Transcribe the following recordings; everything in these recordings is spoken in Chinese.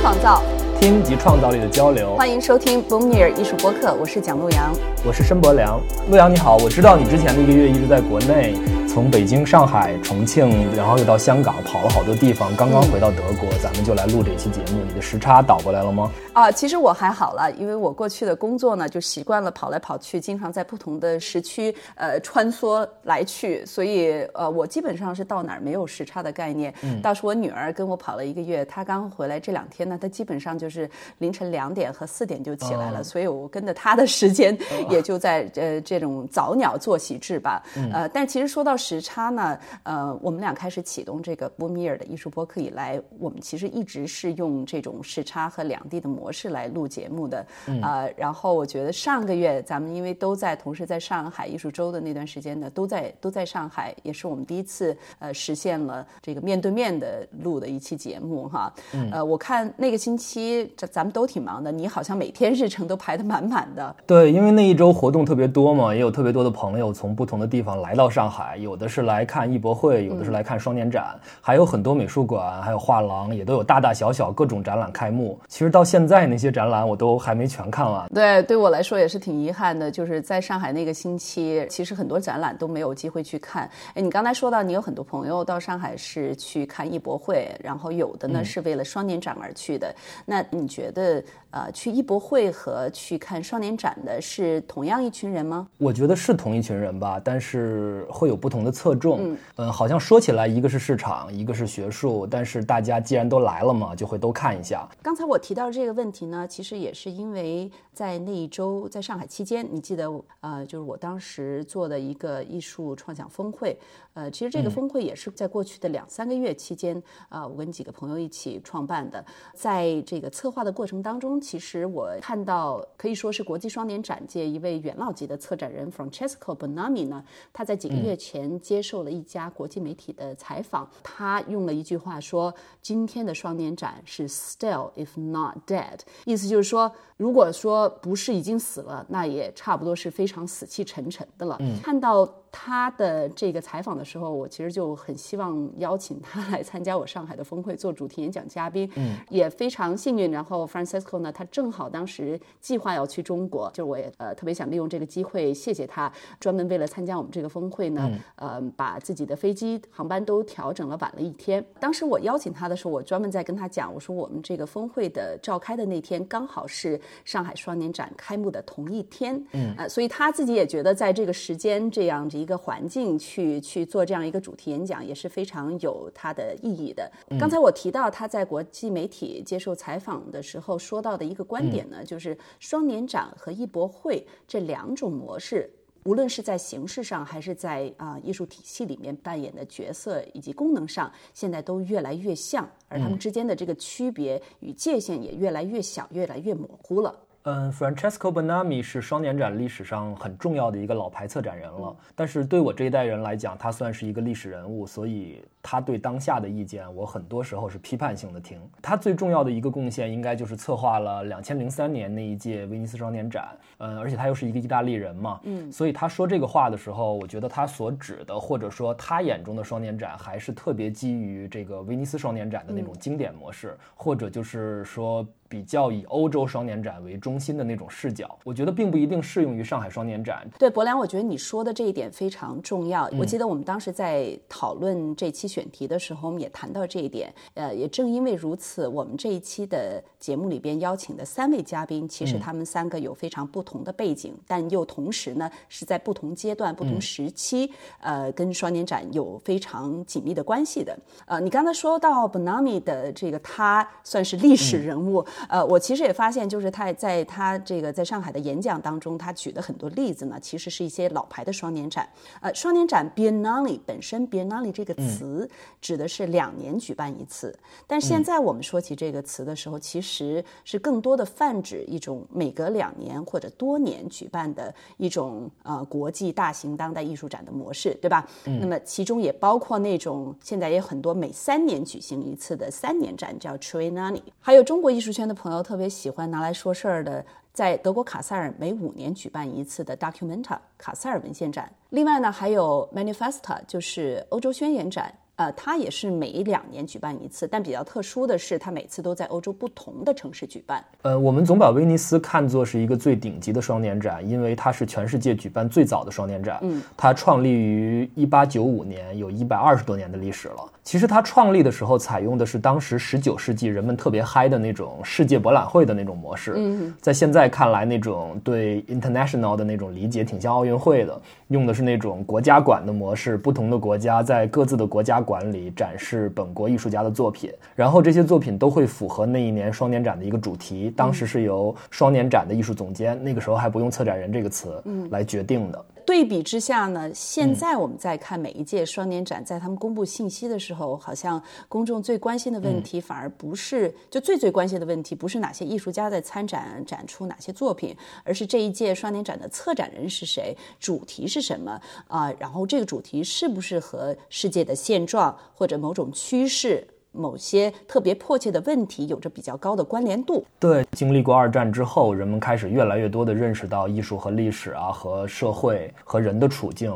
创造，听及创造力的交流。欢迎收听 b o o m i e r 艺术播客，我是蒋璐阳，我是申博良。陆阳你好，我知道你之前的一个月一直在国内。从北京、上海、重庆，然后又到香港，跑了好多地方。刚刚回到德国，咱们就来录这期节目。你的时差倒过来了吗？啊，其实我还好了，因为我过去的工作呢，就习惯了跑来跑去，经常在不同的时区呃穿梭来去，所以呃我基本上是到哪儿没有时差的概念。倒是我女儿跟我跑了一个月，她刚回来这两天呢，她基本上就是凌晨两点和四点就起来了，所以我跟着他的时间 也就在呃这种早鸟作息制吧。呃，但其实说到时差呢，呃，我们俩开始启动这个波米尔的艺术播客以来，我们其实一直是用这种时差和两地的模式来录节目的。呃，然后我觉得上个月咱们因为都在同时在上海艺术周的那段时间呢，都在都在上海，也是我们第一次呃实现了这个面对面的录的一期节目哈。呃，我看那个星期咱咱们都挺忙的，你好像每天日程都排得满满的。对，因为那一周活动特别多嘛，也有特别多的朋友从不同的地方来到上海，有的是来。来看艺博会，有的是来看双年展，还有很多美术馆，还有画廊，也都有大大小小各种展览开幕。其实到现在那些展览我都还没全看完。对，对我来说也是挺遗憾的，就是在上海那个星期，其实很多展览都没有机会去看。哎，你刚才说到你有很多朋友到上海是去看艺博会，然后有的呢是为了双年展而去的。那你觉得？呃，去艺博会和去看双年展的是同样一群人吗？我觉得是同一群人吧，但是会有不同的侧重。嗯，好像说起来，一个是市场，一个是学术，但是大家既然都来了嘛，就会都看一下。刚才我提到这个问题呢，其实也是因为在那一周在上海期间，你记得，呃，就是我当时做的一个艺术创想峰会。呃，其实这个峰会也是在过去的两三个月期间，呃，我跟几个朋友一起创办的。在这个策划的过程当中，其实我看到可以说是国际双年展界一位元老级的策展人 Francesco Bonami 呢，他在几个月前接受了一家国际媒体的采访，他用了一句话说：“今天的双年展是 still if not dead。”意思就是说，如果说不是已经死了，那也差不多是非常死气沉沉的了。看到。他的这个采访的时候，我其实就很希望邀请他来参加我上海的峰会做主题演讲嘉宾，嗯，也非常幸运。然后 Francisco 呢，他正好当时计划要去中国，就是我也呃特别想利用这个机会谢谢他，专门为了参加我们这个峰会呢，呃，把自己的飞机航班都调整了晚了一天。当时我邀请他的时候，我专门在跟他讲，我说我们这个峰会的召开的那天刚好是上海双年展开幕的同一天，嗯，呃，所以他自己也觉得在这个时间这样一个环境去去做这样一个主题演讲也是非常有它的意义的。刚才我提到他在国际媒体接受采访的时候说到的一个观点呢，就是双年展和艺博会这两种模式，无论是在形式上还是在啊艺术体系里面扮演的角色以及功能上，现在都越来越像，而他们之间的这个区别与界限也越来越小，越来越模糊了。嗯，Francesco Bonami 是双年展历史上很重要的一个老牌策展人了，但是对我这一代人来讲，他算是一个历史人物，所以他对当下的意见，我很多时候是批判性的听。他最重要的一个贡献，应该就是策划了两千零三年那一届威尼斯双年展。嗯，而且他又是一个意大利人嘛，嗯，所以他说这个话的时候，我觉得他所指的，或者说他眼中的双年展，还是特别基于这个威尼斯双年展的那种经典模式，或者就是说。比较以欧洲双年展为中心的那种视角，我觉得并不一定适用于上海双年展。对，博良，我觉得你说的这一点非常重要。我记得我们当时在讨论这期选题的时候，我们也谈到这一点。呃，也正因为如此，我们这一期的节目里边邀请的三位嘉宾，其实他们三个有非常不同的背景，但又同时呢是在不同阶段、不同时期，呃，跟双年展有非常紧密的关系的。呃，你刚才说到 Bonami 的这个，他算是历史人物。呃，我其实也发现，就是他在他这个在上海的演讲当中，他举的很多例子呢，其实是一些老牌的双年展。呃，双年展 Biennale 本身 Biennale 这个词指的是两年举办一次，但现在我们说起这个词的时候，其实是更多的泛指一种每隔两年或者多年举办的一种呃国际大型当代艺术展的模式，对吧？那么其中也包括那种现在也很多每三年举行一次的三年展，叫 Triennale，还有中国艺术圈。的朋友特别喜欢拿来说事儿的，在德国卡塞尔每五年举办一次的 Documenta 卡塞尔文献展。另外呢，还有 Manifesta，就是欧洲宣言展。呃，它也是每两年举办一次，但比较特殊的是，它每次都在欧洲不同的城市举办。呃，我们总把威尼斯看作是一个最顶级的双年展，因为它是全世界举办最早的双年展。嗯，它创立于一八九五年，有一百二十多年的历史了。其实它创立的时候采用的是当时十九世纪人们特别嗨的那种世界博览会的那种模式。嗯，在现在看来，那种对 international 的那种理解挺像奥运会的，用的是那种国家馆的模式，不同的国家在各自的国家馆里展示本国艺术家的作品，然后这些作品都会符合那一年双年展的一个主题。当时是由双年展的艺术总监，那个时候还不用策展人这个词，来决定的。对比之下呢，现在我们在看每一届双年展，在他们公布信息的时候，好像公众最关心的问题反而不是就最最关心的问题，不是哪些艺术家在参展展出哪些作品，而是这一届双年展的策展人是谁，主题是什么啊？然后这个主题是不是和世界的现状或者某种趋势？某些特别迫切的问题有着比较高的关联度。对，经历过二战之后，人们开始越来越多的认识到艺术和历史啊，和社会和人的处境。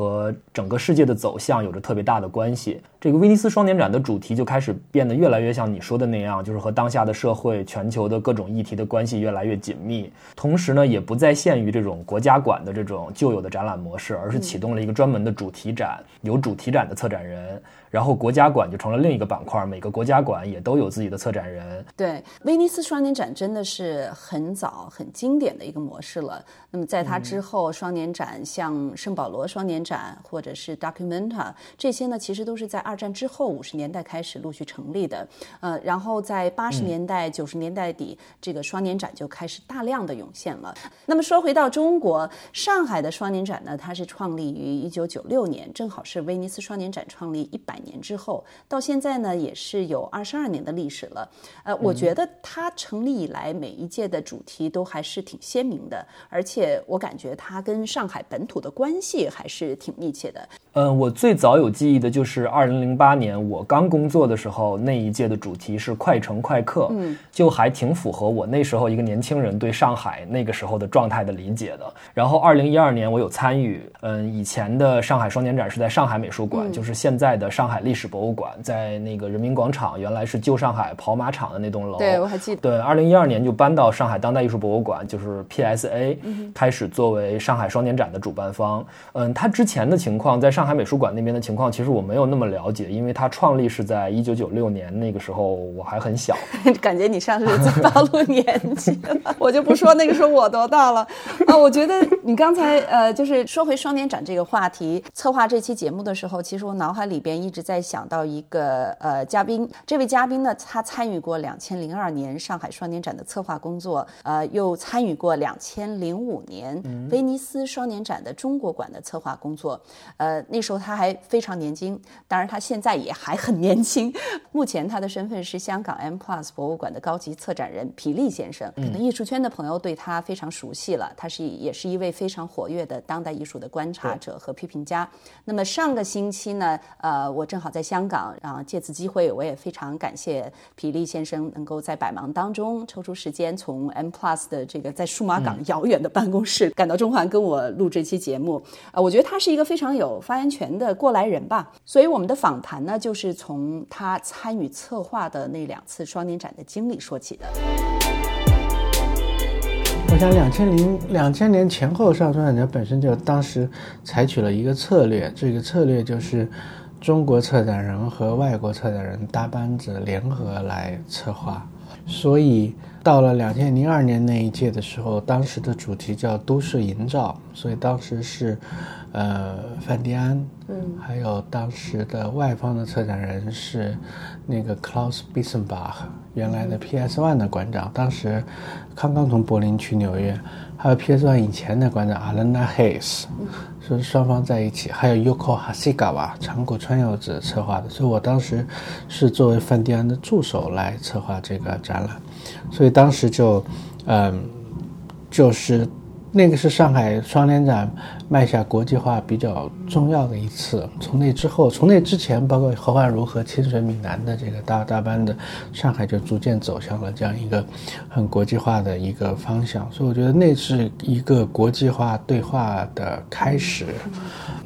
和整个世界的走向有着特别大的关系。这个威尼斯双年展的主题就开始变得越来越像你说的那样，就是和当下的社会、全球的各种议题的关系越来越紧密。同时呢，也不再限于这种国家馆的这种旧有的展览模式，而是启动了一个专门的主题展，有主题展的策展人，然后国家馆就成了另一个板块，每个国家馆也都有自己的策展人。对，威尼斯双年展真的是很早、很经典的一个模式了。那么在它之后，双年展像圣保罗双年展或者是 Documenta 这些呢，其实都是在二战之后五十年代开始陆续成立的。呃，然后在八十年代、九十年代底，这个双年展就开始大量的涌现了。那么说回到中国，上海的双年展呢，它是创立于一九九六年，正好是威尼斯双年展创立一百年之后，到现在呢也是有二十二年的历史了。呃，我觉得它成立以来每一届的主题都还是挺鲜明的，而且。我感觉它跟上海本土的关系还是挺密切的。嗯，我最早有记忆的就是二零零八年我刚工作的时候，那一届的主题是“快城快客”，嗯，就还挺符合我那时候一个年轻人对上海那个时候的状态的理解的。然后二零一二年我有参与，嗯，以前的上海双年展是在上海美术馆，就是现在的上海历史博物馆，在那个人民广场，原来是旧上海跑马场的那栋楼。对，我还记得。对，二零一二年就搬到上海当代艺术博物馆，就是 PSA，开始作为上海双年展的主办方。嗯，他之前的情况在上海美术馆那边的情况，其实我没有那么了解，因为它创立是在一九九六年，那个时候我还很小，感觉你像是在暴露年纪了。我就不说那个时候我多大了 啊。我觉得你刚才呃，就是说回双年展这个话题，策划这期节目的时候，其实我脑海里边一直在想到一个呃嘉宾，这位嘉宾呢，他参与过两千零二年上海双年展的策划工作，呃，又参与过两千零五年威尼斯双年展的中国馆的策划工作，呃，那时候他。还非常年轻，当然他现在也还很年轻。目前他的身份是香港 M Plus 博物馆的高级策展人皮利先生。可能艺术圈的朋友对他非常熟悉了，他是也是一位非常活跃的当代艺术的观察者和批评家。那么上个星期呢，呃，我正好在香港，然后借此机会，我也非常感谢皮利先生能够在百忙当中抽出时间，从 M Plus 的这个在数码港遥远的办公室赶到中环跟我录这期节目。呃，我觉得他是一个非常有发言权。的过来人吧，所以我们的访谈呢，就是从他参与策划的那两次双年展的经历说起的。我想，两千零两千年前后上双年展本身就当时采取了一个策略，这个策略就是中国策展人和外国策展人搭班子联合来策划，所以到了两千零二年那一届的时候，当时的主题叫都市营造，所以当时是。呃，范迪安，嗯，还有当时的外方的策展人是那个 Klaus Bissenbach，原来的 PS One 的馆长，当时刚刚从柏林去纽约，还有 PS One 以前的馆长 Alana Hayes，就是双方在一起，还有 Yoko Hasegawa 长谷川遥子策划的，所以我当时是作为梵蒂安的助手来策划这个展览，所以当时就，嗯，就是。那个是上海双年展迈向国际化比较重要的一次。从那之后，从那之前，包括何焕如和清水闽南的这个大大班的，上海就逐渐走向了这样一个很国际化的一个方向。所以我觉得那是一个国际化对话的开始。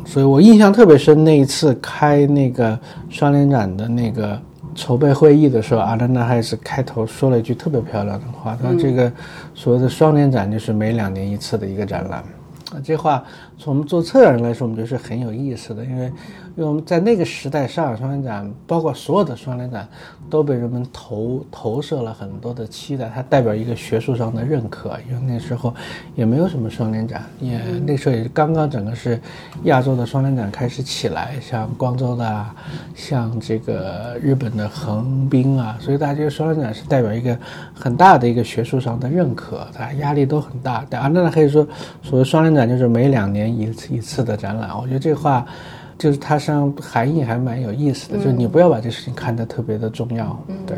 所以我印象特别深，那一次开那个双年展的那个。筹备会议的时候，阿德纳还是开头说了一句特别漂亮的话，他说：“这个所谓的双年展就是每两年一次的一个展览。”啊，这话从我们做策展人来说，我们觉得是很有意思的，因为。因为我们在那个时代，上海双年展，包括所有的双年展，都被人们投投射了很多的期待。它代表一个学术上的认可。因为那时候也没有什么双年展，也那时候也刚刚整个是亚洲的双年展开始起来，像光州的，像这个日本的横滨啊，所以大家觉得双年展是代表一个很大的一个学术上的认可，大家压力都很大。但当然可以说，所谓双年展就是每两年一次一次的展览。我觉得这话。就是它实际上含义还蛮有意思的，就是你不要把这事情看得特别的重要。对，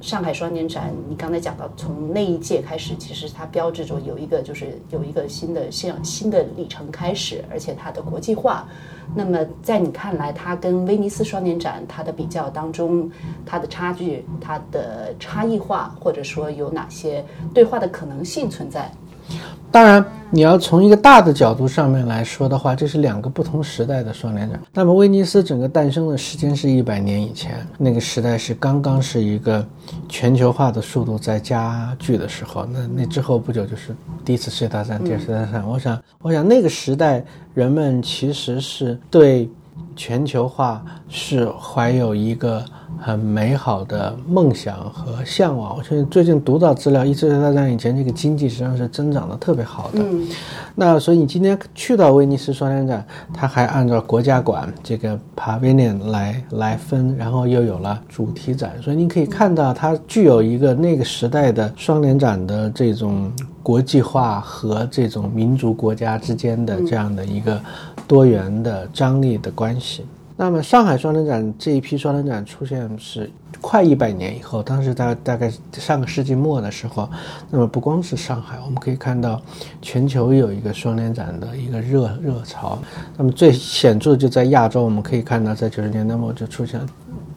上海双年展，你刚才讲到，从那一届开始，其实它标志着有一个就是有一个新的新新的里程开始，而且它的国际化。那么在你看来，它跟威尼斯双年展它的比较当中，它的差距、它的差异化，或者说有哪些对话的可能性存在？当然，你要从一个大的角度上面来说的话，这是两个不同时代的双年展。那么，威尼斯整个诞生的时间是一百年以前，那个时代是刚刚是一个全球化的速度在加剧的时候。那那之后不久就是第一次世界大战、第二次世界大战。我想，我想那个时代人们其实是对全球化是怀有一个。很美好的梦想和向往。我现在最近读到资料，一次世界大战以前，这个经济实际上是增长的特别好的。嗯，那所以你今天去到威尼斯双年展，它还按照国家馆这个 pavilion 来来分，然后又有了主题展，所以你可以看到它具有一个那个时代的双年展的这种国际化和这种民族国家之间的这样的一个多元的张力的关系。那么上海双年展这一批双年展出现是快一百年以后，当时大大概上个世纪末的时候，那么不光是上海，我们可以看到全球有一个双年展的一个热热潮。那么最显著的就在亚洲，我们可以看到在九十年代末就出现，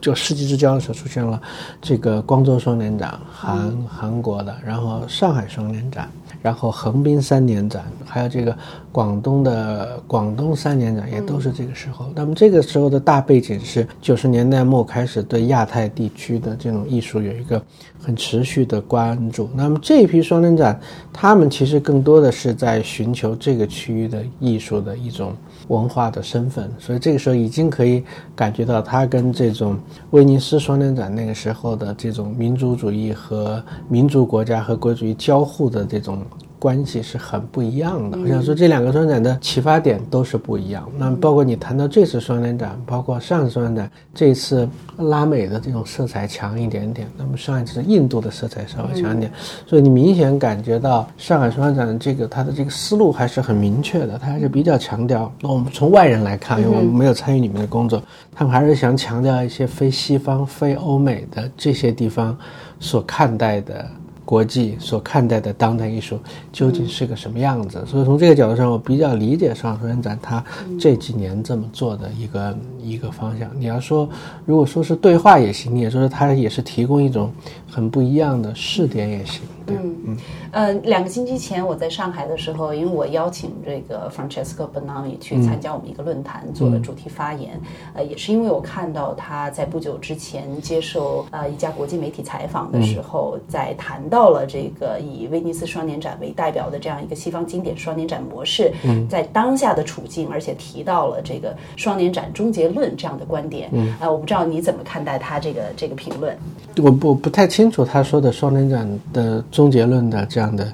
就世纪之交的时候出现了这个光州双年展，韩韩国的，然后上海双年展。然后横滨三年展，还有这个广东的广东三年展，也都是这个时候。那么这个时候的大背景是九十年代末开始对亚太地区的这种艺术有一个很持续的关注。那么这一批双年展，他们其实更多的是在寻求这个区域的艺术的一种。文化的身份，所以这个时候已经可以感觉到，它跟这种威尼斯双年展那个时候的这种民族主义和民族国家和国主义交互的这种。关系是很不一样的。我想说，这两个双展的启发点都是不一样。那包括你谈到这次双年展，包括上次双年展，这次拉美的这种色彩强一点点，那么上一次印度的色彩稍微强一点，所以你明显感觉到上海双年展这个它的这个思路还是很明确的，它还是比较强调。那我们从外人来看，因为我们没有参与你们的工作，他们还是想强调一些非西方、非欧美的这些地方所看待的。国际所看待的当代艺术究竟是个什么样子？所以从这个角度上，我比较理解上海双年展他这几年这么做的一个一个方向。你要说，如果说是对话也行，你也说他也是提供一种很不一样的试点也行。嗯嗯，呃，两个星期前我在上海的时候，因为我邀请这个 Francesco Bonami 去参加我们一个论坛，做了主题发言。呃，也是因为我看到他在不久之前接受呃一家国际媒体采访的时候，在谈到了这个以威尼斯双年展为代表的这样一个西方经典双年展模式，嗯在当下的处境，而且提到了这个双年展终结论这样的观点。嗯，呃，我不知道你怎么看待他这个这个评论？我不不太清楚他说的双年展的。终结论的这样的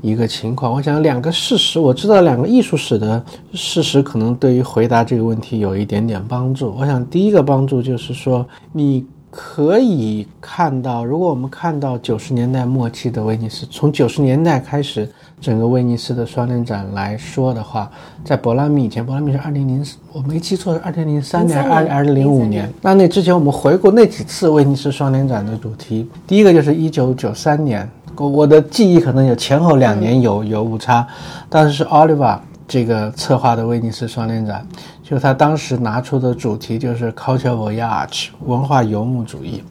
一个情况，我想两个事实，我知道两个艺术史的事实，可能对于回答这个问题有一点点帮助。我想第一个帮助就是说，你可以看到，如果我们看到九十年代末期的威尼斯，从九十年代开始，整个威尼斯的双年展来说的话，在博拉米以前，博拉米是二零零，我没记错是二零零三年，二二零零五年。那那之前我们回顾那几次威尼斯双年展的主题，第一个就是一九九三年。我我的记忆可能有前后两年有有误差，当时是 Oliver 这个策划的威尼斯双年展，就他当时拿出的主题就是 Culture Voyage 文化游牧主义。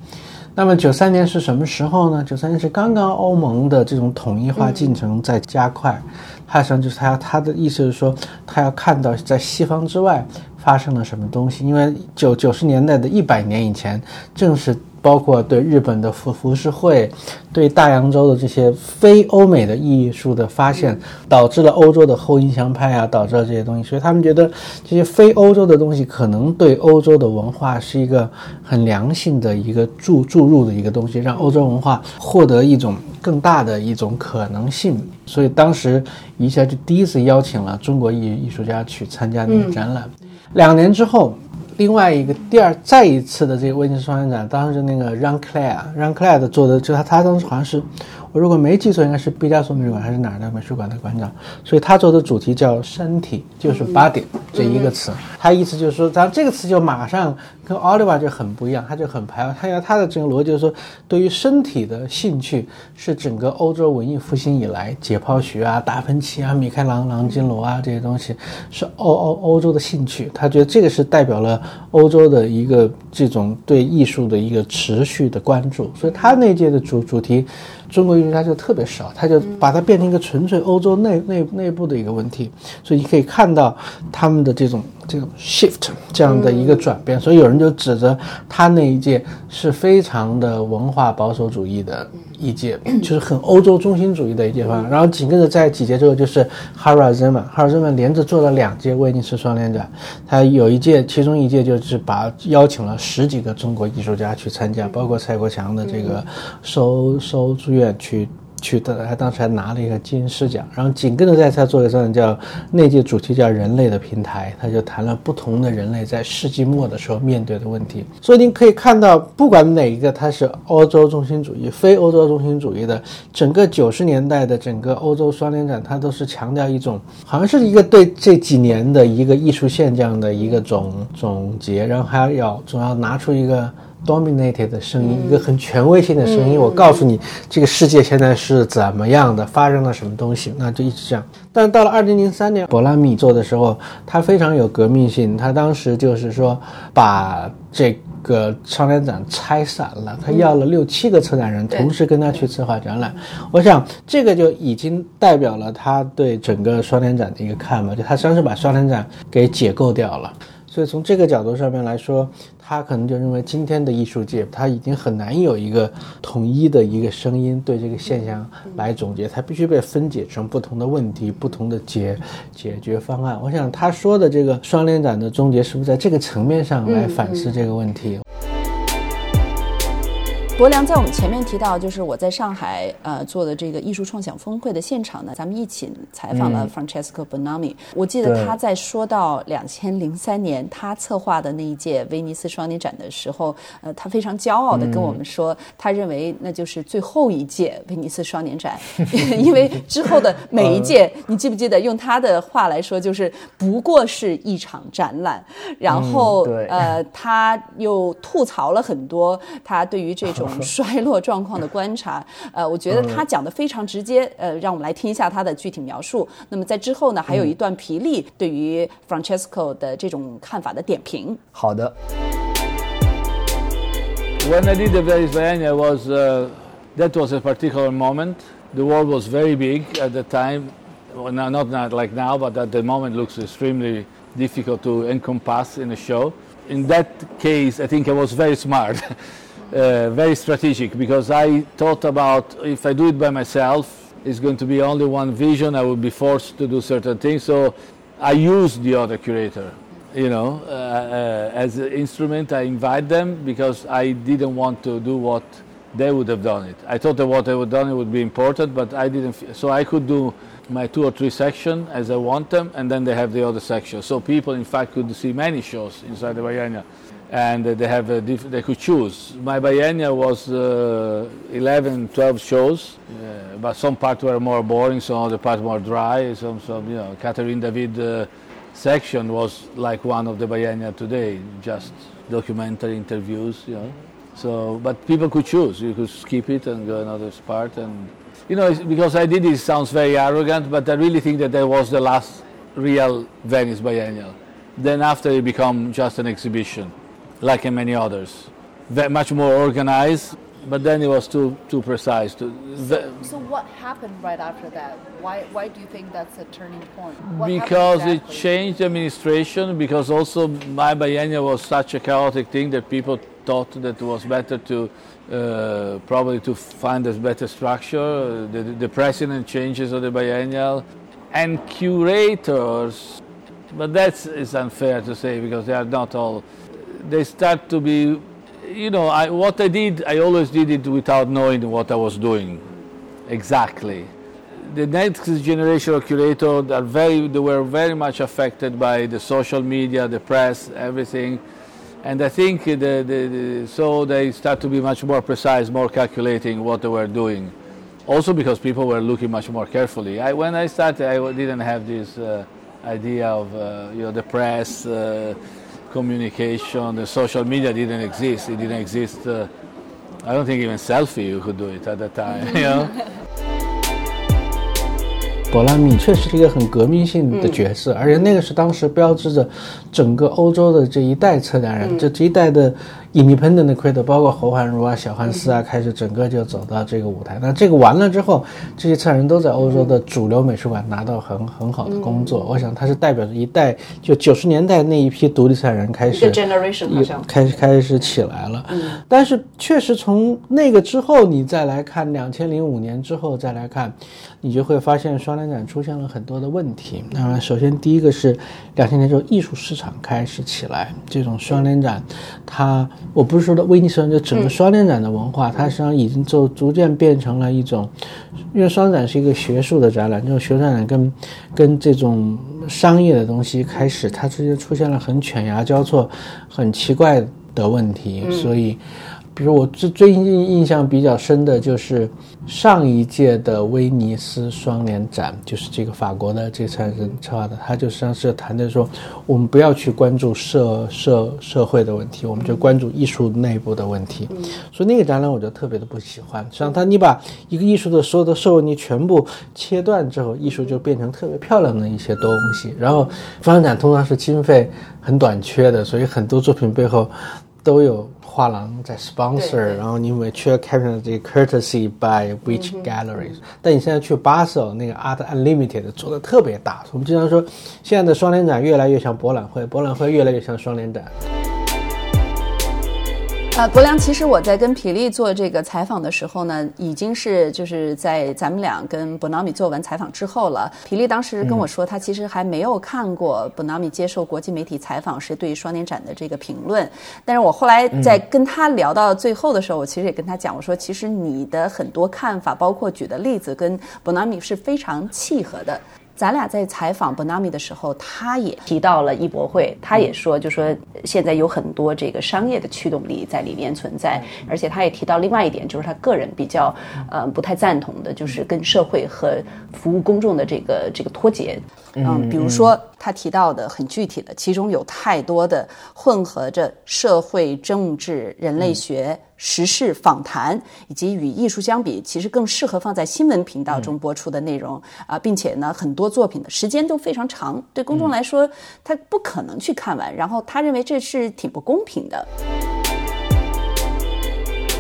那么九三年是什么时候呢？九三年是刚刚欧盟的这种统一化进程在加快，他实际上就是他他的意思是说，他要看到在西方之外发生了什么东西，因为九九十年代的一百年以前正是。包括对日本的浮浮世绘，对大洋洲的这些非欧美的艺术的发现，导致了欧洲的后印象派啊，导致了这些东西，所以他们觉得这些非欧洲的东西可能对欧洲的文化是一个很良性的一个注注入的一个东西，让欧洲文化获得一种更大的一种可能性。所以当时一下就第一次邀请了中国艺艺术家去参加那个展览，两年之后。另外一个第二再一次的这个威尼斯双年展，当时那个让克莱尔让克莱尔做的，就他他当时好像是。我如果没记错，应该是毕加索美术馆还是哪儿的美术馆的馆长，所以他做的主题叫“身体”，就是 “body” 这一个词。他意思就是说，咱这个词就马上跟 Oliver 就很不一样，他就很排外。他要他的整个逻辑就是说，对于身体的兴趣是整个欧洲文艺复兴以来，解剖学啊、达芬奇啊、米开朗朗基罗啊这些东西是欧欧欧洲的兴趣。他觉得这个是代表了欧洲的一个这种对艺术的一个持续的关注。所以他那届的主主题。中国艺术家就特别少，他就把它变成一个纯粹欧洲内内内部的一个问题，所以你可以看到他们的这种这个 shift 这样的一个转变，所以有人就指着他那一届是非常的文化保守主义的。一届就是很欧洲中心主义的一届方案，然后紧跟着在几届之后就是 Harald Zeman，Harald Zeman 连着做了两届威尼斯双年展，他有一届，其中一届就是把邀请了十几个中国艺术家去参加，包括蔡国强的这个收收住院去。去的，他当时还拿了一个金狮奖，然后紧跟着在他做的这叫那届主题叫人类的平台，他就谈了不同的人类在世纪末的时候面对的问题。所以您可以看到，不管哪一个，它是欧洲中心主义、非欧洲中心主义的，整个九十年代的整个欧洲双年展，它都是强调一种，好像是一个对这几年的一个艺术现象的一个总总结，然后还要总要拿出一个。Dominated 的声音，一个很权威性的声音。我告诉你，这个世界现在是怎么样的，发生了什么东西，那就一直这样。但到了二零零三年，博拉米做的时候，他非常有革命性。他当时就是说，把这个双年展拆散了，他要了六七个策展人，同时跟他去策划展览。我想，这个就已经代表了他对整个双年展的一个看法，就他算是把双年展给解构掉了。所以从这个角度上面来说，他可能就认为今天的艺术界他已经很难有一个统一的一个声音对这个现象来总结，它必须被分解成不同的问题、不同的解解决方案。我想他说的这个双联展的终结，是不是在这个层面上来反思这个问题？博良在我们前面提到，就是我在上海呃做的这个艺术创想峰会的现场呢，咱们一起采访了 Francesco Bonami。我记得他在说到两千零三年他策划的那一届威尼斯双年展的时候，呃，他非常骄傲的跟我们说，他认为那就是最后一届威尼斯双年展，因为之后的每一届，你记不记得用他的话来说，就是不过是一场展览。然后呃，他又吐槽了很多他对于这种。衰落状况的观察，呃，我觉得他讲的非常直接，呃，让我们来听一下他的具体描述。那么在之后呢，还有一段皮利对于 Francesco 的这种看法的点评。好的。When I did the Venice Biennial was uh, that was a particular moment. The world was very big at the time. Well, not, not like now, but at the moment looks extremely difficult to encompass in a show. In that case, I think I was very smart. Uh, very strategic because I thought about if I do it by myself, it's going to be only one vision. I will be forced to do certain things. So I use the other curator, you know, uh, uh, as an instrument. I invite them because I didn't want to do what they would have done it. I thought that what they would done it would be important, but I didn't. so I could do my two or three section as I want them, and then they have the other section. So people, in fact, could see many shows inside the Biennial and they have a diff- they could choose. My biennial was uh, 11, 12 shows, uh, but some parts were more boring, some other parts more dry. Some, some you know, Catherine David uh, section was like one of the biennial today, just documentary interviews, you know. So, but people could choose. You could skip it and go another part. And you know, because I did it sounds very arrogant, but I really think that that was the last real Venice Biennial. Then after it became just an exhibition, like in many others, much more organized. But then it was too too precise. Too, ve- So what happened right after that? Why why do you think that's a turning point? What because it changed administration because also my biennial was such a chaotic thing that people thought that it was better to uh, probably to find a better structure the, the president changes of the biennial and curators but that's unfair to say because they are not all they start to be you know I, what i did i always did it without knowing what i was doing. Exactly. The next generation of curators are very they were very much affected by the social media the press everything. And i think the, the, the, so they start to be much more precise more calculating what they were doing. Also because people were looking much more carefully. I, when i started i didn't have this uh, idea of uh, you know the press uh, communication the social media didn't exist it didn't exist uh, i don't think even selfie you could do it at that time you know 博拉米确实是一个很革命性的角色，而且那个是当时标志着整个欧洲的这一代策展人，就这一代的 independent 的 creator，包括侯汉儒啊、小汉斯啊，开始整个就走到这个舞台。那这个完了之后，这些策展人都在欧洲的主流美术馆拿到很很好的工作。我想他是代表着一代，就九十年代那一批独立策展人开始 generation 好像开始开始起来了。但是确实从那个之后，你再来看两千零五年之后再来看，你就会发现双年展出现了很多的问题。那么首先第一个是两千年之后艺术市场开始起来，这种双年展，它我不是说的威尼斯人，就整个双年展的文化，它实际上已经就逐渐变成了一种，因为双展是一个学术的展览，这种学术展览跟跟这种商业的东西开始，它之间出现了很犬牙交错、很奇怪的问题，所以。比如我最最近印象比较深的就是上一届的威尼斯双年展，就是这个法国的这个策展人策划的，他就实际上是谈的说，我们不要去关注社社社会的问题，我们就关注艺术内部的问题。所以那个展览我就特别的不喜欢。实际上，他你把一个艺术的所有的社会你全部切断之后，艺术就变成特别漂亮的一些东西。然后双年展通常是经费很短缺的，所以很多作品背后都有画廊在 sponsor，然后你委缺 caption 这个 courtesy by which galleries，、但你现在去巴塞那个 Art Unlimited 做的特别大，我们经常说现在的双年展越来越像博览会，博览会越来越像双年展。呃，国良，其实我在跟皮利做这个采访的时候呢，已经是就是在咱们俩跟 Bonami 做完采访之后了。皮利当时跟我说，他其实还没有看过 Bonami 接受国际媒体采访时对于双年展的这个评论。但是我后来在跟他聊到最后的时候，我其实也跟他讲，我说其实你的很多看法，包括举的例子，跟 Bonami 是非常契合的。咱俩在采访 Bonami 的时候，他也提到了艺博会，他也说，就说现在有很多这个商业的驱动力在里面存在，而且他也提到另外一点，就是他个人比较呃不太赞同的，就是跟社会和服务公众的这个这个脱节。嗯，比如说他提到的很具体的，其中有太多的混合着社会、政治、人类学、时事访谈，以及与艺术相比，其实更适合放在新闻频道中播出的内容啊、并且呢，很多作品的时间都非常长，对公众来说，他不可能去看完。然后他认为这是挺不公平的。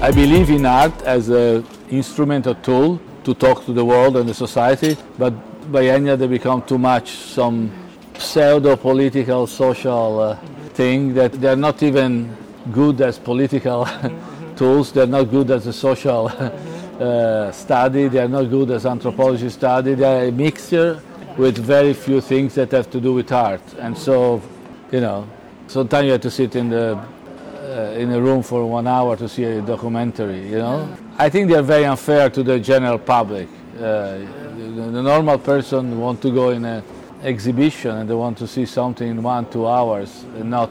I believe in art as an instrumental tool to talk to the world and the society, but biennial they become too much some pseudo-political social uh, thing that they're not even good as political tools. They're not good as a social uh, study. They're not good as anthropology study. They're a mixture with very few things that have to do with art. And so, you know, sometimes you have to sit in the uh, in a room for one hour to see a documentary, you know? I think they're very unfair to the general public. Uh, the, the normal person want to go in an exhibition and they want to see something in one, two hours, and not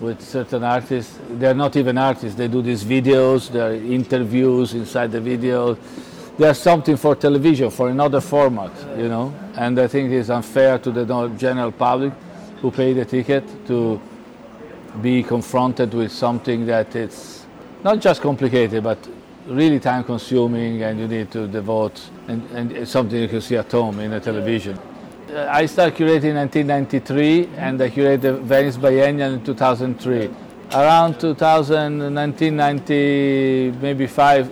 with certain artists. They're not even artists. They do these videos, there are interviews inside the video. There's something for television, for another format, you know? And I think it's unfair to the general public who pay the ticket to be confronted with something that it's not just complicated, but really time consuming, and you need to devote and, and something you can see at home in a television. I started curating in 1993, and I curated Venice Biennial in 2003. Around 2000, 1990, maybe five,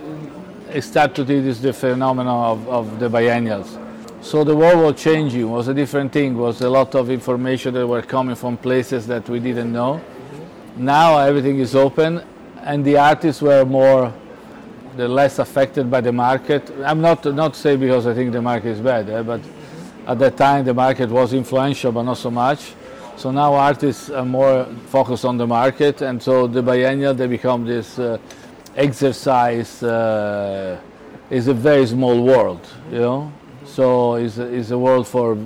I started to do this the phenomenon of, of the biennials. So the world was changing, was a different thing, was a lot of information that were coming from places that we didn't know. Now everything is open and the artists were more the less affected by the market. I'm not not say because I think the market is bad, eh, but at that time the market was influential but not so much. So now artists are more focused on the market and so the biennial they become this uh, exercise uh, is a very small world, you know. So it's it's a world for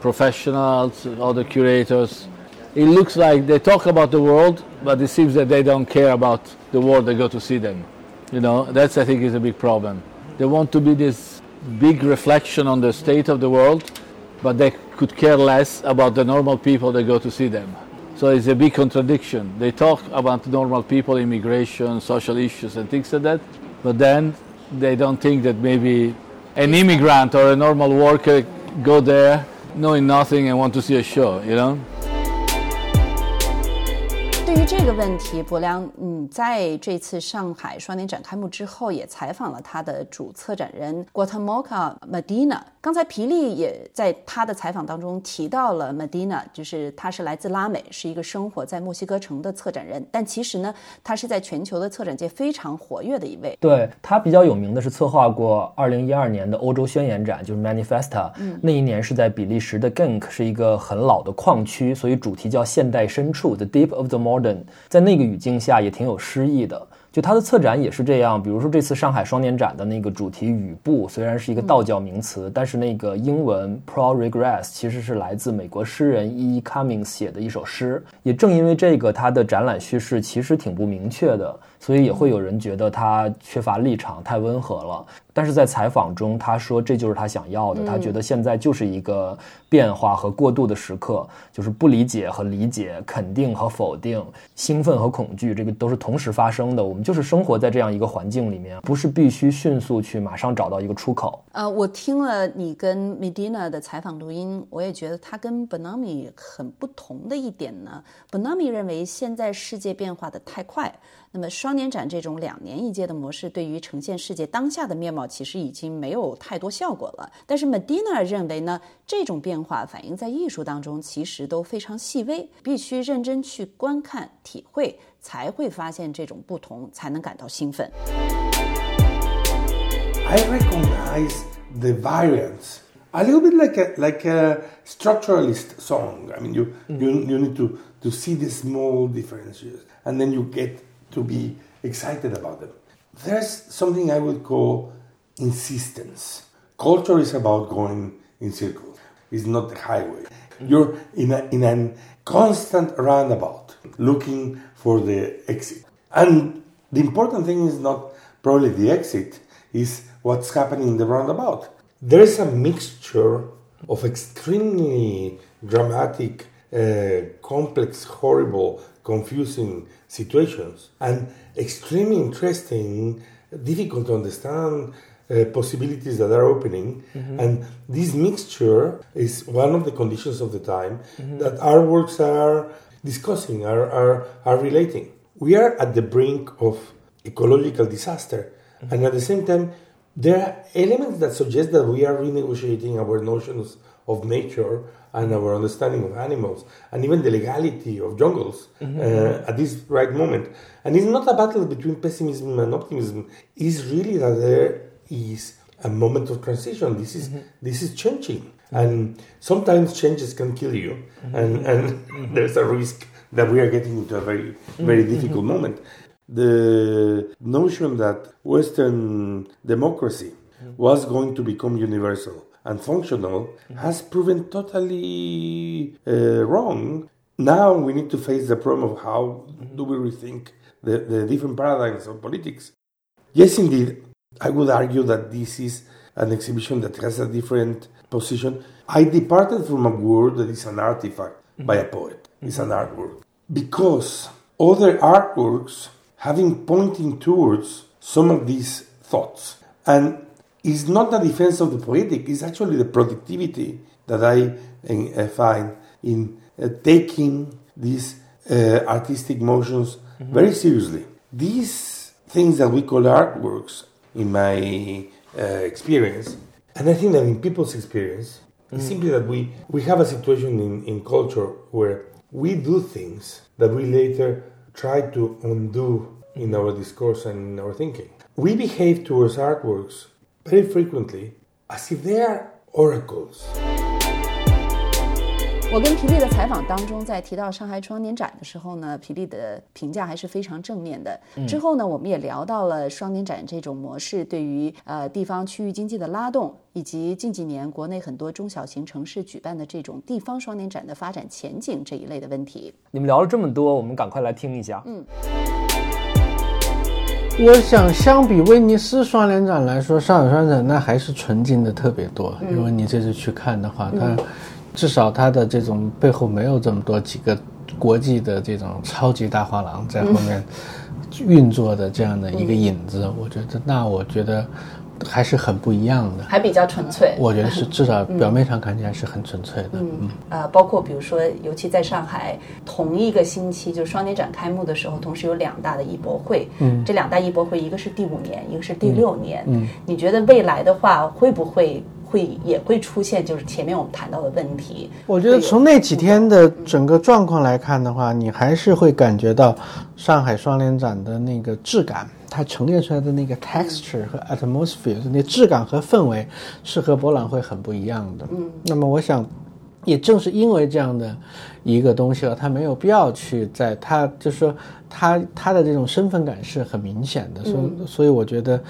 professionals, other curators. It looks like they talk about the world, but it seems that they don't care about the world they go to see them. You know, that's I think is a big problem. They want to be this big reflection on the state of the world, but they could care less about the normal people that go to see them. So it's a big contradiction. They talk about normal people, immigration, social issues, and things like that, but then they don't think that maybe an immigrant or a normal worker go there knowing nothing and want to see a show, you know? 这个问题，博良，你在这次上海双年展开幕之后，也采访了他的主策展人 Guatemala Medina。刚才皮利也在他的采访当中提到了 Medina，就是他是来自拉美，是一个生活在墨西哥城的策展人。但其实呢，他是在全球的策展界非常活跃的一位。对他比较有名的是策划过2012年的欧洲宣言展，就是 Manifesta。嗯，那一年是在比利时的 Genk，是一个很老的矿区，所以主题叫现代深处 （The Deep of the Modern）。在那个语境下，也挺有诗意的。就他的策展也是这样，比如说这次上海双年展的那个主题“语布”，虽然是一个道教名词，但是那个英文 “pro regress” 其实是来自美国诗人 E. Cummings 写的一首诗。也正因为这个，他的展览叙事其实挺不明确的，所以也会有人觉得他缺乏立场，太温和了。但是在采访中，他说这就是他想要的。他觉得现在就是一个变化和过渡的时刻，就是不理解和理解，肯定和否定，兴奋和恐惧，这个都是同时发生的。我们就是生活在这样一个环境里面，不是必须迅速去马上找到一个出口。呃，我听了你跟 Medina 的采访录音，我也觉得他跟 Bonami 很不同的一点呢。Bonami 认为现在世界变化的太快。那么双年展这种两年一届的模式，对于呈现世界当下的面貌，其实已经没有太多效果了。但是 Medina 认为呢，这种变化反映在艺术当中，其实都非常细微，必须认真去观看、体会，才会发现这种不同，才能感到兴奋。I recognize the variants a little bit like a like a structuralist song. I mean, you you, you need to to see the small differences, and then you get to be excited about them. There's something I would call insistence. Culture is about going in circles. It's not the highway. You're in a in a constant roundabout, looking for the exit. And the important thing is not probably the exit, is what's happening in the roundabout. There is a mixture of extremely dramatic, Uh, complex, horrible, confusing situations and extremely interesting, difficult to understand uh, possibilities that are opening. Mm-hmm. And this mixture is one of the conditions of the time mm-hmm. that our works are discussing, are, are, are relating. We are at the brink of ecological disaster, mm-hmm. and at the same time, there are elements that suggest that we are renegotiating our notions of nature and our understanding of animals, and even the legality of jungles mm-hmm. uh, at this right moment. And it's not a battle between pessimism and optimism. It's really that there is a moment of transition. This is mm-hmm. this is changing, and sometimes changes can kill you, mm-hmm. and and there's a risk that we are getting into a very very difficult moment. The notion that Western democracy was going to become universal and functional has proven totally uh, wrong. Now we need to face the problem of how do we rethink the, the different paradigms of politics. Yes, indeed, I would argue that this is an exhibition that has a different position. I departed from a word that is an artifact by a poet. It's an artwork. Because other artworks having pointing towards some of these thoughts. And it's not the defense of the poetic, it's actually the productivity that I uh, find in uh, taking these uh, artistic motions mm-hmm. very seriously. These things that we call artworks, in my uh, experience, and I think that in people's experience, mm. it's simply that we, we have a situation in, in culture where we do things that we later try to undo in our discourse and in our thinking. We behave towards artworks very frequently as if they are oracles. 我跟皮利的采访当中，在提到上海双年展的时候呢，皮利的评价还是非常正面的。之后呢，我们也聊到了双年展这种模式对于呃地方区域经济的拉动，以及近几年国内很多中小型城市举办的这种地方双年展的发展前景这一类的问题。你们聊了这么多，我们赶快来听一下。嗯，我想相比威尼斯双年展来说，上海双年展那还是纯净的特别多。因为你这次去看的话，它。至少它的这种背后没有这么多几个国际的这种超级大画廊在后面运作的这样的一个影子，我觉得那我觉得还是很不一样的，还比较纯粹。我觉得是至少表面上看起来是很纯粹的。嗯，呃，包括比如说，尤其在上海，同一个星期就是双年展开幕的时候，同时有两大的艺博会。嗯，这两大艺博会，一个是第五年，一个是第六年。嗯，你觉得未来的话会不会？会也会出现，就是前面我们谈到的问题。我觉得从那几天的整个状况来看的话，你还是会感觉到上海双年展的那个质感，它呈现出来的那个 texture 和 atmosphere，那质感和氛围是和博览会很不一样的。嗯，那么我想，也正是因为这样的一个东西了，它没有必要去在它就是说它它的这种身份感是很明显的，所以所以我觉得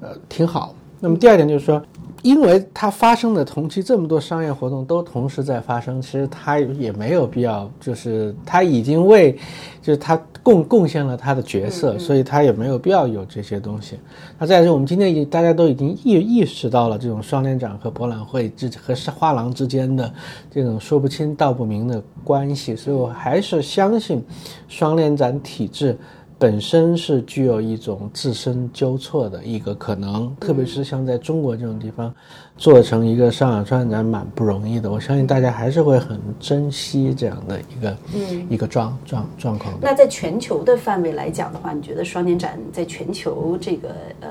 呃挺好。那么第二点就是说。因为它发生的同期这么多商业活动都同时在发生，其实它也没有必要，就是它已经为，就是它贡贡献了它的角色，所以它也没有必要有这些东西。那再是，我们今天已大家都已经意意识到了这种双联展和博览会之和画廊之间的这种说不清道不明的关系，所以我还是相信双联展体制。本身是具有一种自身纠错的一个可能，特别是像在中国这种地方，做成一个上海双年展蛮不容易的。我相信大家还是会很珍惜这样的一个嗯一个状状状况。那在全球的范围来讲的话，你觉得双年展在全球这个呃？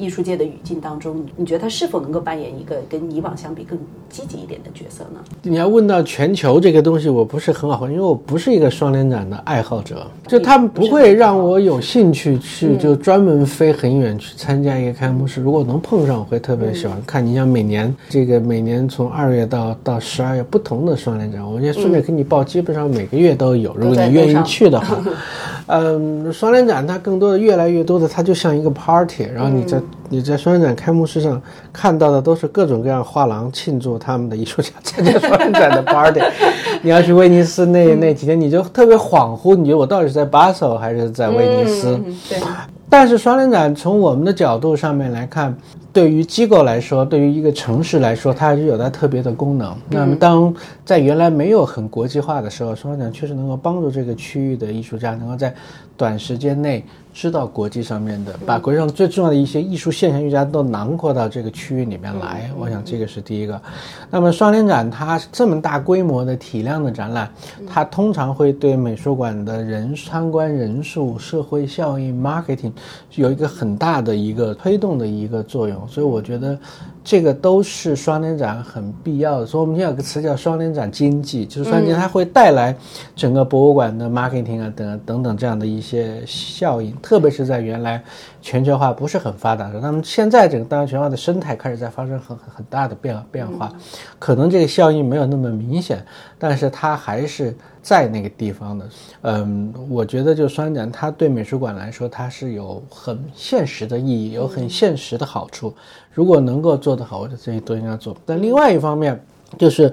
艺术界的语境当中，你觉得他是否能够扮演一个跟以往相比更积极一点的角色呢？你要问到全球这个东西，我不是很好回，因为我不是一个双联展的爱好者，就他们不会让我有兴趣去就专门飞很远去参加一个开幕式。如果能碰上，我会特别喜欢看。你像每年这个每年从二月到到十二月不同的双联展，我就顺便给你报，基本上每个月都有。如果你愿意去的话。嗯，双联展它更多的越来越多的，它就像一个 party，然后你在你在双联展开幕式上看到的都是各种各样画廊庆祝他们的艺术家参加双联展的 party。你要去威尼斯那那几天，你就特别恍惚，你觉得我到底是在巴塞还是在威尼斯？对。但是双年展从我们的角度上面来看。对于机构来说，对于一个城市来说，它还是有它特别的功能。那么，当在原来没有很国际化的时候，双展确实能够帮助这个区域的艺术家能够在短时间内。知道国际上面的，把国际上最重要的一些艺术现象艺术家都囊括到这个区域里面来，我想这个是第一个。那么双年展它这么大规模的体量的展览，它通常会对美术馆的人参观人数、社会效应、marketing 有一个很大的一个推动的一个作用，所以我觉得。这个都是双年展很必要。的，所以我们现在有个词叫双年展经济，就是双年它会带来整个博物馆的 marketing 啊等等等这样的一些效应，特别是在原来全球化不是很发达的，那么现在整个当然全球化的生态开始在发生很很大的变变化，可能这个效应没有那么明显，但是它还是。在那个地方的，嗯，我觉得就双展，它对美术馆来说，它是有很现实的意义，有很现实的好处。如果能够做得好，我觉得这些都应该做。但另外一方面，就是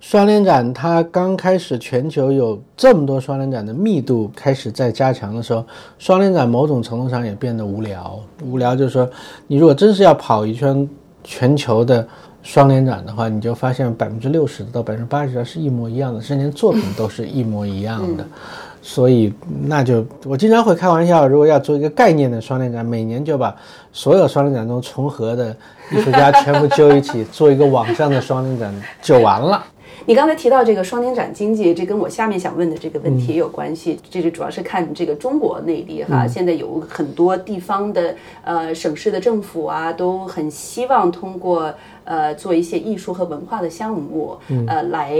双联展它刚开始全球有这么多双联展的密度开始在加强的时候，双联展某种程度上也变得无聊。无聊就是说，你如果真是要跑一圈全球的。双联展的话，你就发现百分之六十到百分之八十是一模一样的，甚至连作品都是一模一样的。所以那就我经常会开玩笑，如果要做一个概念的双年展，每年就把所有双年展中重合的艺术家全部揪一起，做一个网上的双年展就完了。你刚才提到这个双年展经济，这跟我下面想问的这个问题也有关系。这是主要是看这个中国内地哈，现在有很多地方的呃省市的政府啊，都很希望通过呃做一些艺术和文化的项目，呃来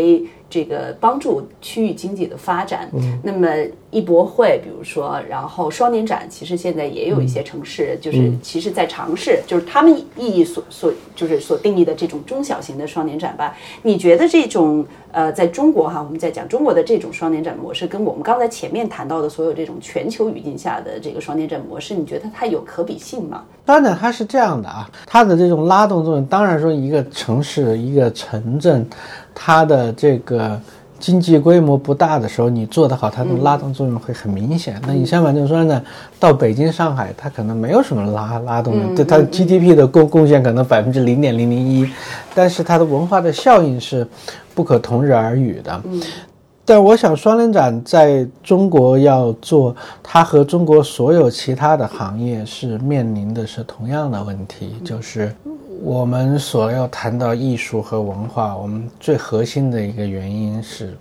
这个帮助区域经济的发展。那么艺博会，比如说，然后双年展，其实现在也有一些城市，就是其实在尝试，就是他们意义所所就是所定义的这种中小型的双年展吧。你觉得这种呃，在中国哈，我们在讲中国的这种双年展模式，跟我们刚才前面谈到的所有这种全球语境下的这个双年展模式，你觉得它有可比性吗？当然，它是这样的啊，它的这种拉动作用，当然说一个城市、一个城镇，它的这个经济规模不大的时候，你做得好，它的拉动作用会很明显。那你相反就是说呢，到北京、上海，它可能没有什么拉拉动的，对它的 GDP 的贡贡献可能百分之零点零零一，但是它的文化的效应是不可同日而语的。但我想，双年展在中国要做，它和中国所有其他的行业是面临的是同样的问题，就是我们所要谈到艺术和文化，我们最核心的一个原因是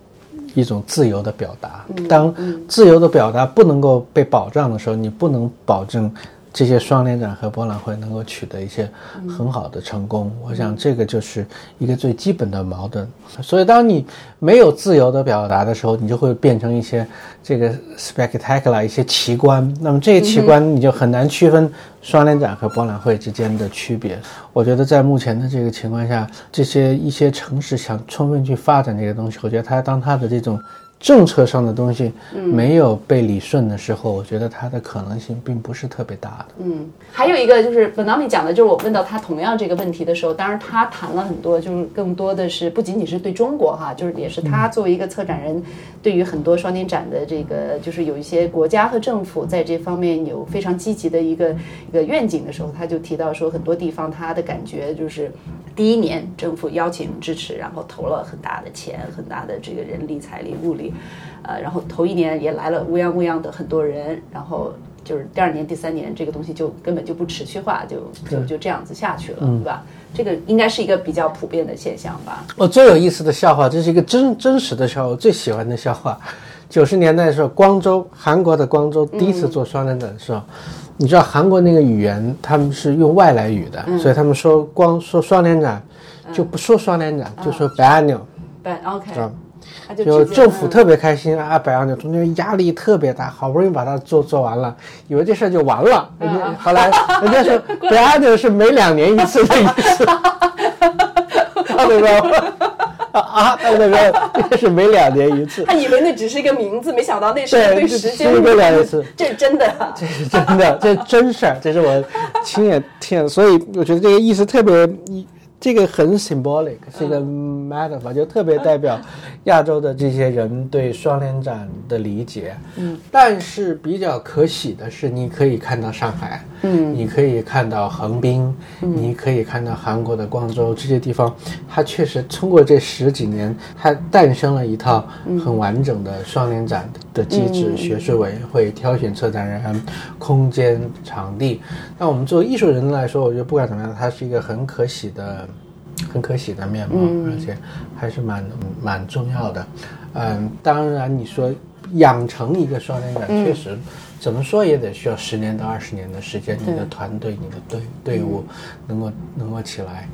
一种自由的表达。当自由的表达不能够被保障的时候，你不能保证。这些双年展和博览会能够取得一些很好的成功，我想这个就是一个最基本的矛盾。所以，当你没有自由的表达的时候，你就会变成一些这个 spectacular 一些奇观。那么这些奇观你就很难区分双年展和博览会之间的区别。我觉得在目前的这个情况下，这些一些城市想充分去发展这个东西，我觉得它当它的这种。政策上的东西没有被理顺的时候，我觉得它的可能性并不是特别大的。嗯，还有一个就是本纳米讲的，就是我问到他同样这个问题的时候，当然他谈了很多，就是更多的是不仅仅是对中国哈，就是也是他作为一个策展人，对于很多双年展的这个，就是有一些国家和政府在这方面有非常积极的一个一个愿景的时候，他就提到说，很多地方他的感觉就是第一年政府邀请支持，然后投了很大的钱，很大的这个人力、财力、物力。呃，然后头一年也来了乌泱乌泱的很多人，然后就是第二年、第三年这个东西就根本就不持续化，就就就这样子下去了，对吧？这个应该是一个比较普遍的现象吧。我最有意思的笑话，这是一个真真实的笑话，我最喜欢的笑话。九十年代的时候，光州韩国的光州第一次做双年展的时候，你知道韩国那个语言他们是用外来语的，所以他们说光说双联展就不说双联展，就说 b 就政府特别开心啊，百洋牛中间压力特别大，好不容易把它做做完了，以为这事儿就完了。人家后来人家说 百洋牛是每两年一次的意思，他那个啊，他那个那是每两年一次。他以为那只是一个名字，没想到那是对时间。每两年一次，这是真的，这是真的，这真事儿，这是我亲眼听，所以我觉得这个意思特别一。这个很 symbolic，是一个 metaphor，就特别代表亚洲的这些人对双年展的理解。嗯，但是比较可喜的是，你可以看到上海，嗯，你可以看到横滨，你可以看到韩国的光州这些地方，它确实通过这十几年，它诞生了一套很完整的双年展的机制，学术委员会挑选策展人，空间场地。那我们作为艺术人来说，我觉得不管怎么样，它是一个很可喜的。很可喜的面貌，而且还是蛮蛮重要的。嗯，当然你说养成一个双年展，确实怎么说也得需要十年到二十年的时间。你的团队、你的队队伍能够能够起来。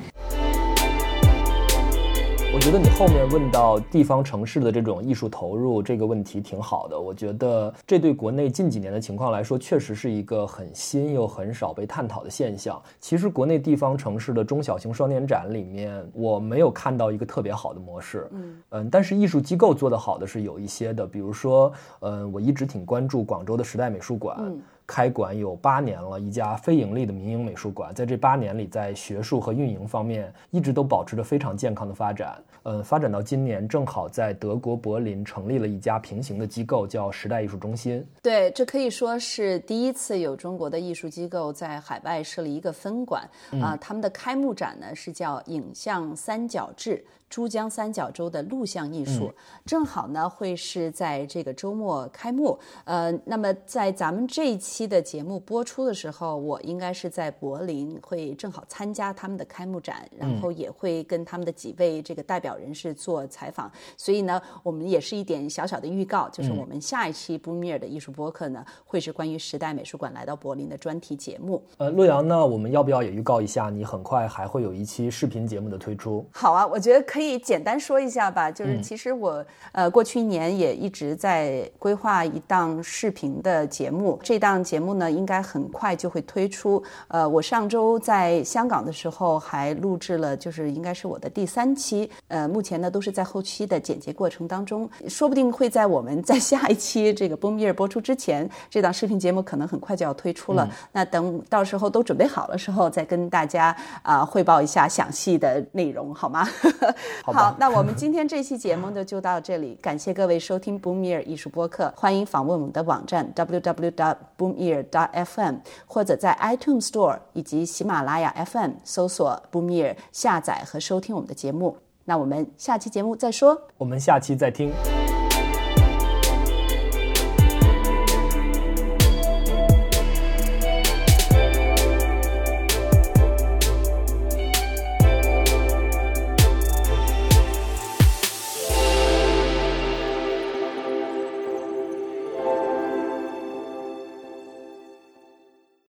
我觉得你后面问到地方城市的这种艺术投入这个问题挺好的。我觉得这对国内近几年的情况来说，确实是一个很新又很少被探讨的现象。其实国内地方城市的中小型双年展里面，我没有看到一个特别好的模式。嗯嗯，但是艺术机构做得好的是有一些的，比如说，嗯，我一直挺关注广州的时代美术馆。开馆有八年了，一家非盈利的民营美术馆，在这八年里，在学术和运营方面一直都保持着非常健康的发展。嗯，发展到今年，正好在德国柏林成立了一家平行的机构，叫时代艺术中心。对，这可以说是第一次有中国的艺术机构在海外设立一个分馆啊。他们的开幕展呢是叫“影像三角志”。珠江三角洲的录像艺术，正好呢会是在这个周末开幕。呃，那么在咱们这一期的节目播出的时候，我应该是在柏林，会正好参加他们的开幕展，然后也会跟他们的几位这个代表人士做采访。所以呢，我们也是一点小小的预告，就是我们下一期布米尔的艺术播客呢，会是关于时代美术馆来到柏林的专题节目。呃，洛阳呢，我们要不要也预告一下？你很快还会有一期视频节目的推出？好啊，我觉得。可以简单说一下吧，就是其实我呃过去一年也一直在规划一档视频的节目，这档节目呢应该很快就会推出。呃，我上周在香港的时候还录制了，就是应该是我的第三期。呃，目前呢都是在后期的剪辑过程当中，说不定会在我们 在下一期这个《Boom Year》播出之前，这档视频节目可能很快就要推出了。那等到时候都准备好了时候，再跟大家啊汇报一下详细的内容，好吗？好，那我们今天这期节目呢就到这里，感谢各位收听 Boomear 艺术播客，欢迎访问我们的网站 www.boomear.fm，或者在 iTunes Store 以及喜马拉雅 FM 搜索 Boomear 下载和收听我们的节目。那我们下期节目再说，我们下期再听。